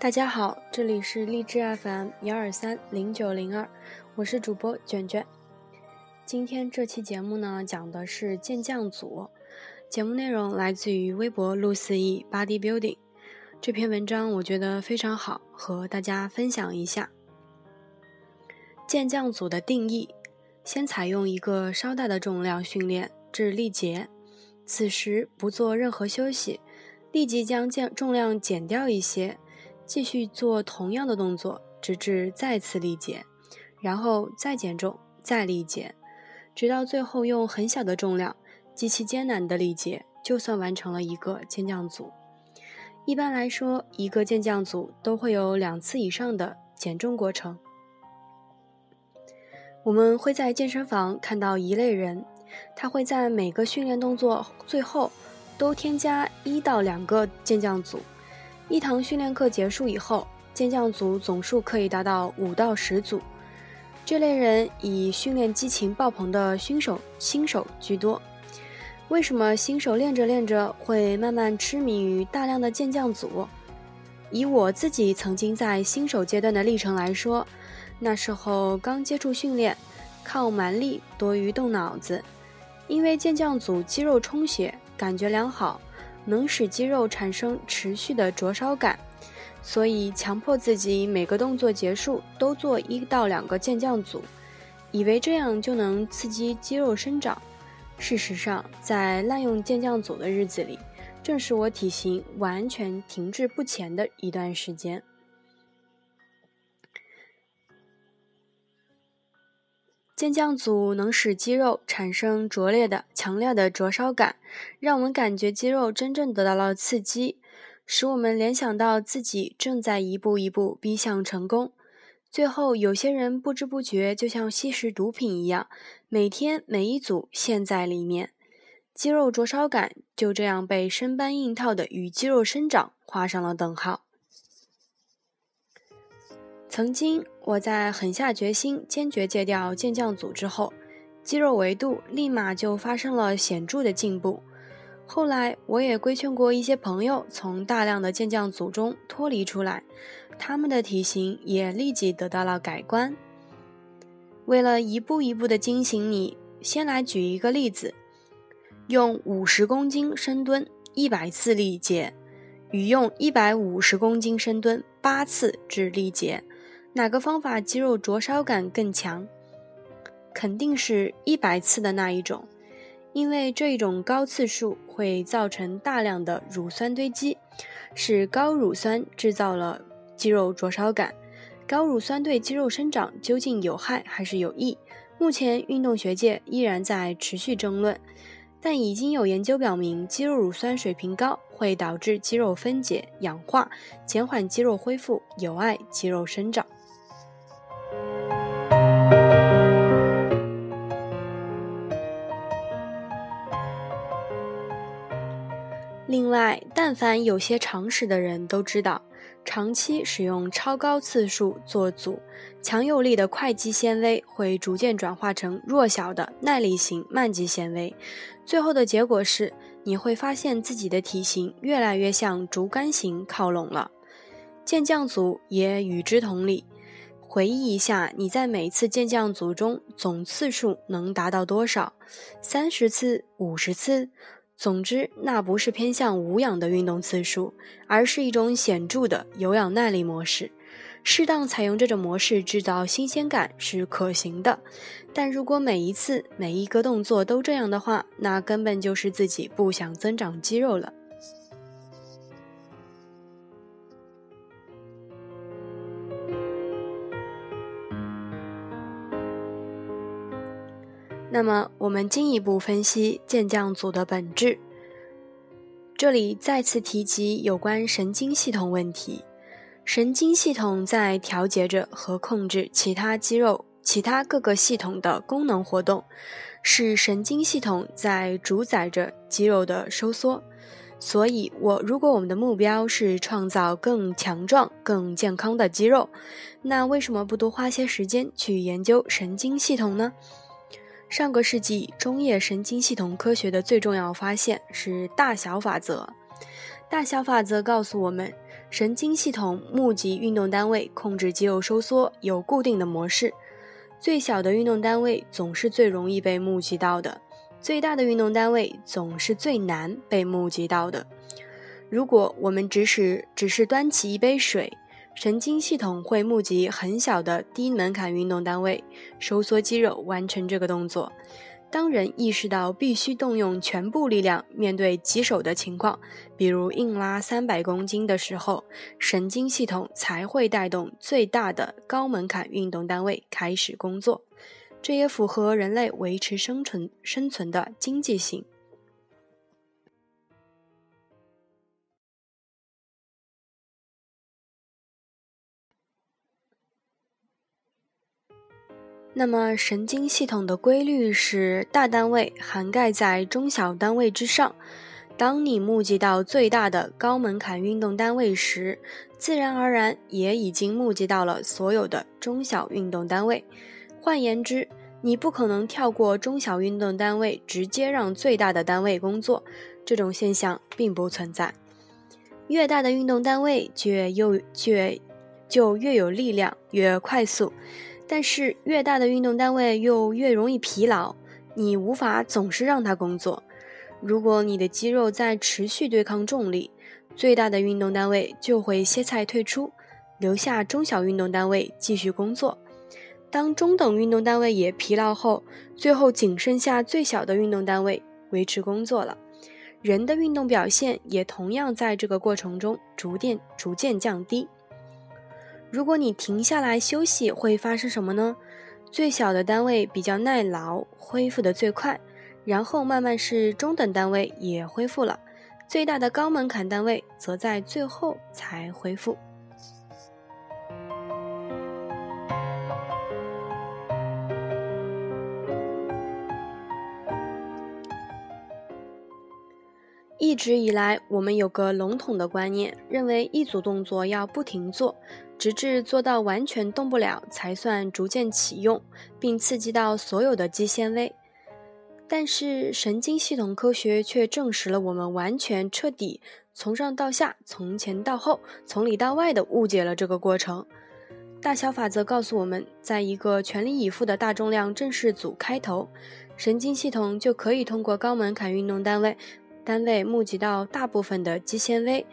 大家好，这里是励志 FM 幺二三零九零二，我是主播卷卷。今天这期节目呢，讲的是健将组。节目内容来自于微博陆思义 Bodybuilding 这篇文章，我觉得非常好，和大家分享一下。健将组的定义：先采用一个稍大的重量训练至力竭，此时不做任何休息，立即将健重量减掉一些。继续做同样的动作，直至再次力竭，然后再减重，再力竭，直到最后用很小的重量，极其艰难的力竭，就算完成了一个健将组。一般来说，一个健将组都会有两次以上的减重过程。我们会在健身房看到一类人，他会在每个训练动作最后都添加一到两个健将组。一堂训练课结束以后，健将组总数可以达到五到十组。这类人以训练激情爆棚的新手新手居多。为什么新手练着练着会慢慢痴迷于大量的健将组？以我自己曾经在新手阶段的历程来说，那时候刚接触训练，靠蛮力多于动脑子，因为健将组肌肉充血，感觉良好。能使肌肉产生持续的灼烧感，所以强迫自己每个动作结束都做一到两个健将组，以为这样就能刺激肌肉生长。事实上，在滥用健将组的日子里，正是我体型完全停滞不前的一段时间。健将组能使肌肉产生灼烈的、强烈的灼烧感，让我们感觉肌肉真正得到了刺激，使我们联想到自己正在一步一步逼向成功。最后，有些人不知不觉就像吸食毒品一样，每天每一组陷在里面，肌肉灼烧感就这样被生搬硬套的与肌肉生长画上了等号。曾经，我在狠下决心、坚决戒掉健将组之后，肌肉维度立马就发生了显著的进步。后来，我也规劝过一些朋友从大量的健将组中脱离出来，他们的体型也立即得到了改观。为了一步一步的惊醒你，先来举一个例子：用五十公斤深蹲一百次力竭，与用一百五十公斤深蹲八次至力竭。哪个方法肌肉灼烧感更强？肯定是一百次的那一种，因为这一种高次数会造成大量的乳酸堆积，使高乳酸制造了肌肉灼烧感。高乳酸对肌肉生长究竟有害还是有益？目前运动学界依然在持续争论，但已经有研究表明，肌肉乳酸水平高会导致肌肉分解、氧化，减缓肌肉恢复，有碍肌肉生长。另外，但凡有些常识的人都知道，长期使用超高次数做组，强有力的快肌纤维会逐渐转化成弱小的耐力型慢肌纤维，最后的结果是，你会发现自己的体型越来越向竹竿型靠拢了。健将组也与之同理，回忆一下你在每次健将组中总次数能达到多少？三十次、五十次？总之，那不是偏向无氧的运动次数，而是一种显著的有氧耐力模式。适当采用这种模式制造新鲜感是可行的，但如果每一次每一个动作都这样的话，那根本就是自己不想增长肌肉了。那么，我们进一步分析健将组的本质。这里再次提及有关神经系统问题。神经系统在调节着和控制其他肌肉、其他各个系统的功能活动，是神经系统在主宰着肌肉的收缩。所以，我如果我们的目标是创造更强壮、更健康的肌肉，那为什么不多花些时间去研究神经系统呢？上个世纪中叶神经系统科学的最重要发现是大小法则。大小法则告诉我们，神经系统募集运动单位，控制肌肉收缩有固定的模式。最小的运动单位总是最容易被募集到的，最大的运动单位总是最难被募集到的。如果我们只是只是端起一杯水，神经系统会募集很小的低门槛运动单位，收缩肌肉完成这个动作。当人意识到必须动用全部力量面对棘手的情况，比如硬拉三百公斤的时候，神经系统才会带动最大的高门槛运动单位开始工作。这也符合人类维持生存生存的经济性。那么，神经系统的规律是大单位涵盖在中小单位之上。当你募集到最大的高门槛运动单位时，自然而然也已经募集到了所有的中小运动单位。换言之，你不可能跳过中小运动单位，直接让最大的单位工作。这种现象并不存在。越大的运动单位，就越又却就越有力量，越快速。但是越大的运动单位又越容易疲劳，你无法总是让它工作。如果你的肌肉在持续对抗重力，最大的运动单位就会歇菜退出，留下中小运动单位继续工作。当中等运动单位也疲劳后，最后仅剩下最小的运动单位维持工作了。人的运动表现也同样在这个过程中逐渐逐渐降低。如果你停下来休息，会发生什么呢？最小的单位比较耐劳，恢复的最快，然后慢慢是中等单位也恢复了，最大的高门槛单位则在最后才恢复。一直以来，我们有个笼统的观念，认为一组动作要不停做。直至做到完全动不了，才算逐渐启用，并刺激到所有的肌纤维。但是神经系统科学却证实了我们完全彻底从上到下、从前到后、从里到外的误解了这个过程。大小法则告诉我们，在一个全力以赴的大重量正式组开头，神经系统就可以通过高门槛运动单位单位募集到大部分的肌纤维。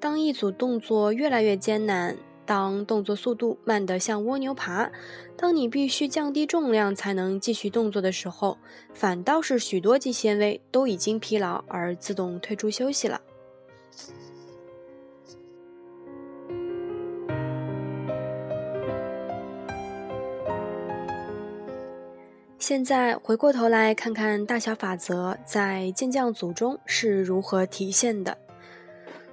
当一组动作越来越艰难，当动作速度慢得像蜗牛爬，当你必须降低重量才能继续动作的时候，反倒是许多肌纤维都已经疲劳而自动退出休息了。现在回过头来看看大小法则在健将组中是如何体现的。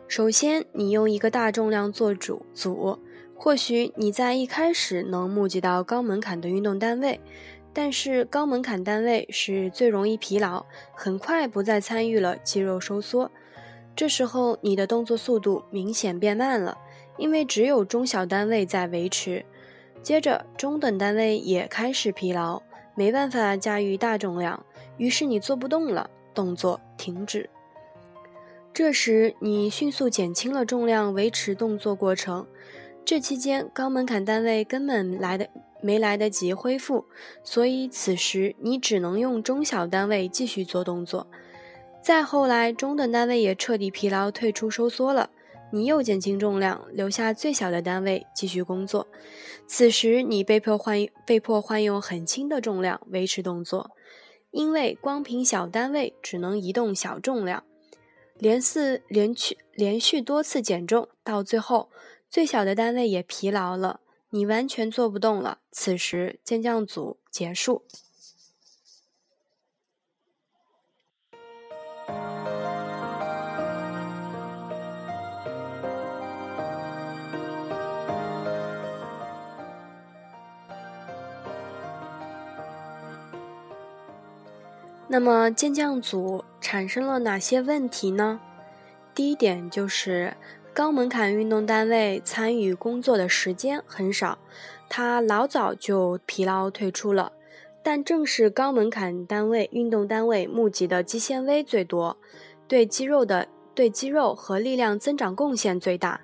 首先，你用一个大重量做主组，或许你在一开始能募集到高门槛的运动单位，但是高门槛单位是最容易疲劳，很快不再参与了肌肉收缩。这时候，你的动作速度明显变慢了，因为只有中小单位在维持。接着，中等单位也开始疲劳，没办法驾驭大重量，于是你做不动了，动作停止。这时，你迅速减轻了重量，维持动作过程。这期间，高门槛单位根本来的没来得及恢复，所以此时你只能用中小单位继续做动作。再后来，中等单位也彻底疲劳，退出收缩了，你又减轻重量，留下最小的单位继续工作。此时，你被迫换被迫换用很轻的重量维持动作，因为光凭小单位只能移动小重量。连四连续连续多次减重，到最后最小的单位也疲劳了，你完全做不动了。此时健将组结束。那么健将组产生了哪些问题呢？第一点就是高门槛运动单位参与工作的时间很少，他老早就疲劳退出了。但正是高门槛单位运动单位募集的肌纤维最多，对肌肉的对肌肉和力量增长贡献最大。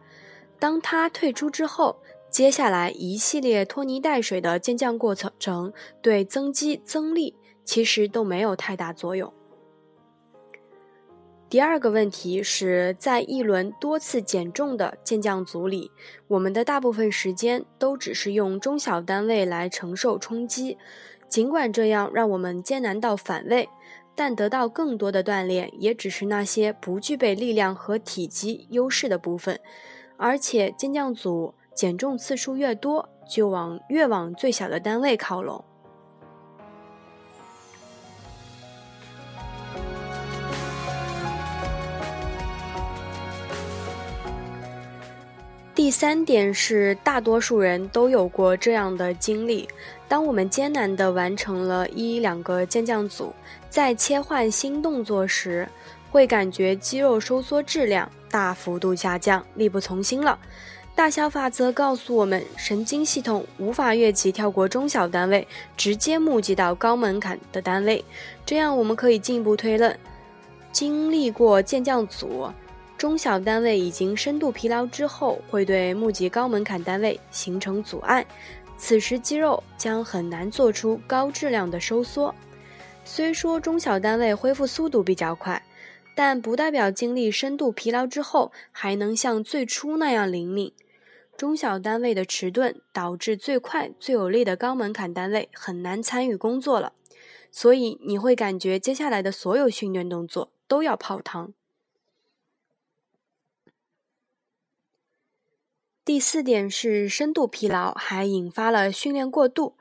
当他退出之后，接下来一系列拖泥带水的健将过程对增肌增力其实都没有太大作用。第二个问题是在一轮多次减重的健将组里，我们的大部分时间都只是用中小单位来承受冲击，尽管这样让我们艰难到反胃，但得到更多的锻炼也只是那些不具备力量和体积优势的部分，而且健将组减重次数越多，就往越往最小的单位靠拢。第三点是，大多数人都有过这样的经历：当我们艰难地完成了一两个健将组，在切换新动作时，会感觉肌肉收缩质量大幅度下降，力不从心了。大小法则告诉我们，神经系统无法越级跳过中小单位，直接募集到高门槛的单位。这样，我们可以进一步推论：经历过健将组。中小单位已经深度疲劳之后，会对募集高门槛单位形成阻碍，此时肌肉将很难做出高质量的收缩。虽说中小单位恢复速度比较快，但不代表经历深度疲劳之后还能像最初那样灵敏。中小单位的迟钝导致最快最有力的高门槛单位很难参与工作了，所以你会感觉接下来的所有训练动作都要泡汤。第四点是深度疲劳，还引发了训练过度。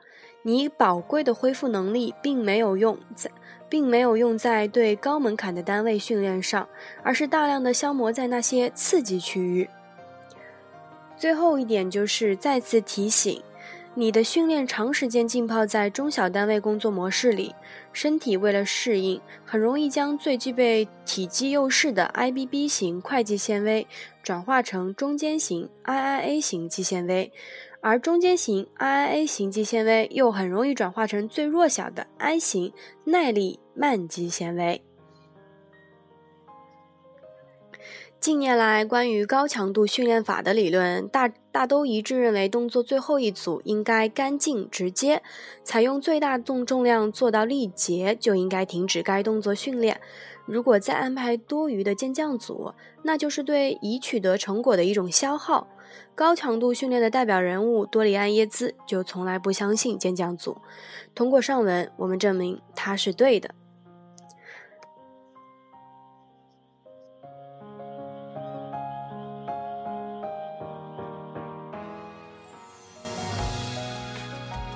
你宝贵的恢复能力并没有用在，并没有用在对高门槛的单位训练上，而是大量的消磨在那些刺激区域。最后一点就是再次提醒。你的训练长时间浸泡在中小单位工作模式里，身体为了适应，很容易将最具备体积优势的 IBB 型快肌纤维转化成中间型 IIA 型肌纤维，而中间型 IIA 型肌纤维又很容易转化成最弱小的 I 型耐力慢肌纤维。近年来，关于高强度训练法的理论大大都一致认为，动作最后一组应该干净直接，采用最大动重量做到力竭，就应该停止该动作训练。如果再安排多余的健将组，那就是对已取得成果的一种消耗。高强度训练的代表人物多里安耶兹就从来不相信健将组。通过上文，我们证明他是对的。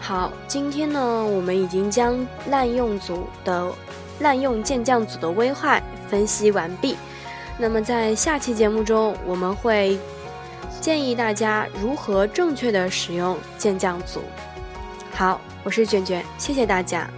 好，今天呢，我们已经将滥用组的滥用健将组的危害分析完毕。那么在下期节目中，我们会建议大家如何正确的使用健将组。好，我是卷卷，谢谢大家。